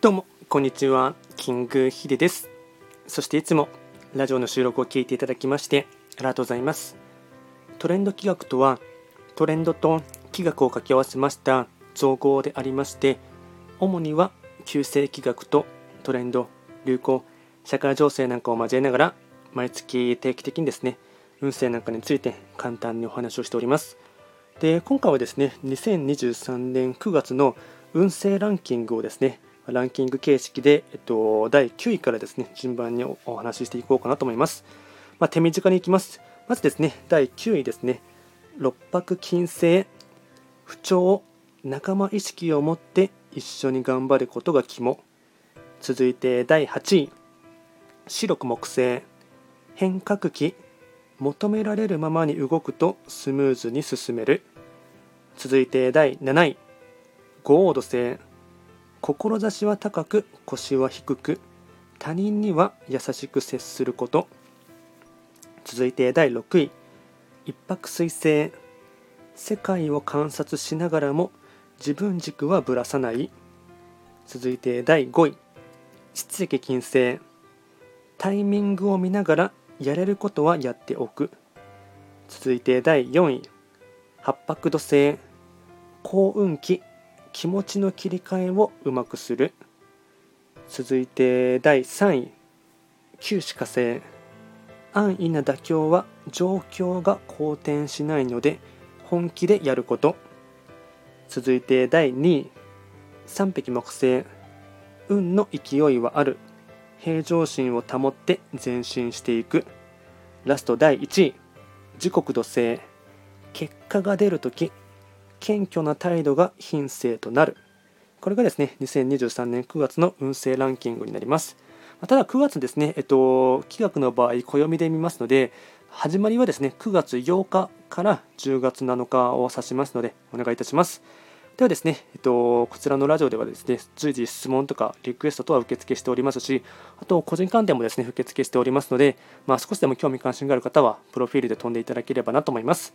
どうもこんにちはキングヒデです。そしていつもラジオの収録を聞いていただきましてありがとうございます。トレンド企画とはトレンドと企画を掛け合わせました造語でありまして主には旧世企画とトレンド流行社会情勢なんかを交えながら毎月定期的にですね運勢なんかについて簡単にお話をしております。で今回はですね2023年9月の運勢ランキングをですねランキング形式で、えっと、第9位からですね順番にお話ししていこうかなと思います、まあ、手短にいきます。まずですね第9位ですね。六白金星不調仲間意識を持って一緒に頑張ることが肝。続いて第8位。白く木星。変革期求められるままに動くとスムーズに進める。続いて第7位。ゴード星。志は高く腰は低く他人には優しく接すること。続いて第6位。一泊水星。世界を観察しながらも自分軸はぶらさない。続いて第5位。七石金星。タイミングを見ながらやれることはやっておく。続いて第4位。八白土星。幸運期。気持ちの切り替えをうまくする。続いて第3位。九死火星。安易な妥協は状況が好転しないので本気でやること。続いて第2位。3匹木星。運の勢いはある。平常心を保って前進していく。ラスト第1位。時刻土星。結果が出るとき謙虚な態度が品性となる。これがですね2023年9月の運勢ランキングになります。ただ9月ですね、えっと、企画の場合暦で見ますので始まりはですね9月8日から10月7日を指しますのでお願いいたします。ではですね、えっと、こちらのラジオではですね、随時質問とかリクエストとは受付しておりますし、あと個人関連もですね、受付しておりますので、まあ、少しでも興味関心がある方は、プロフィールで飛んでいただければなと思います。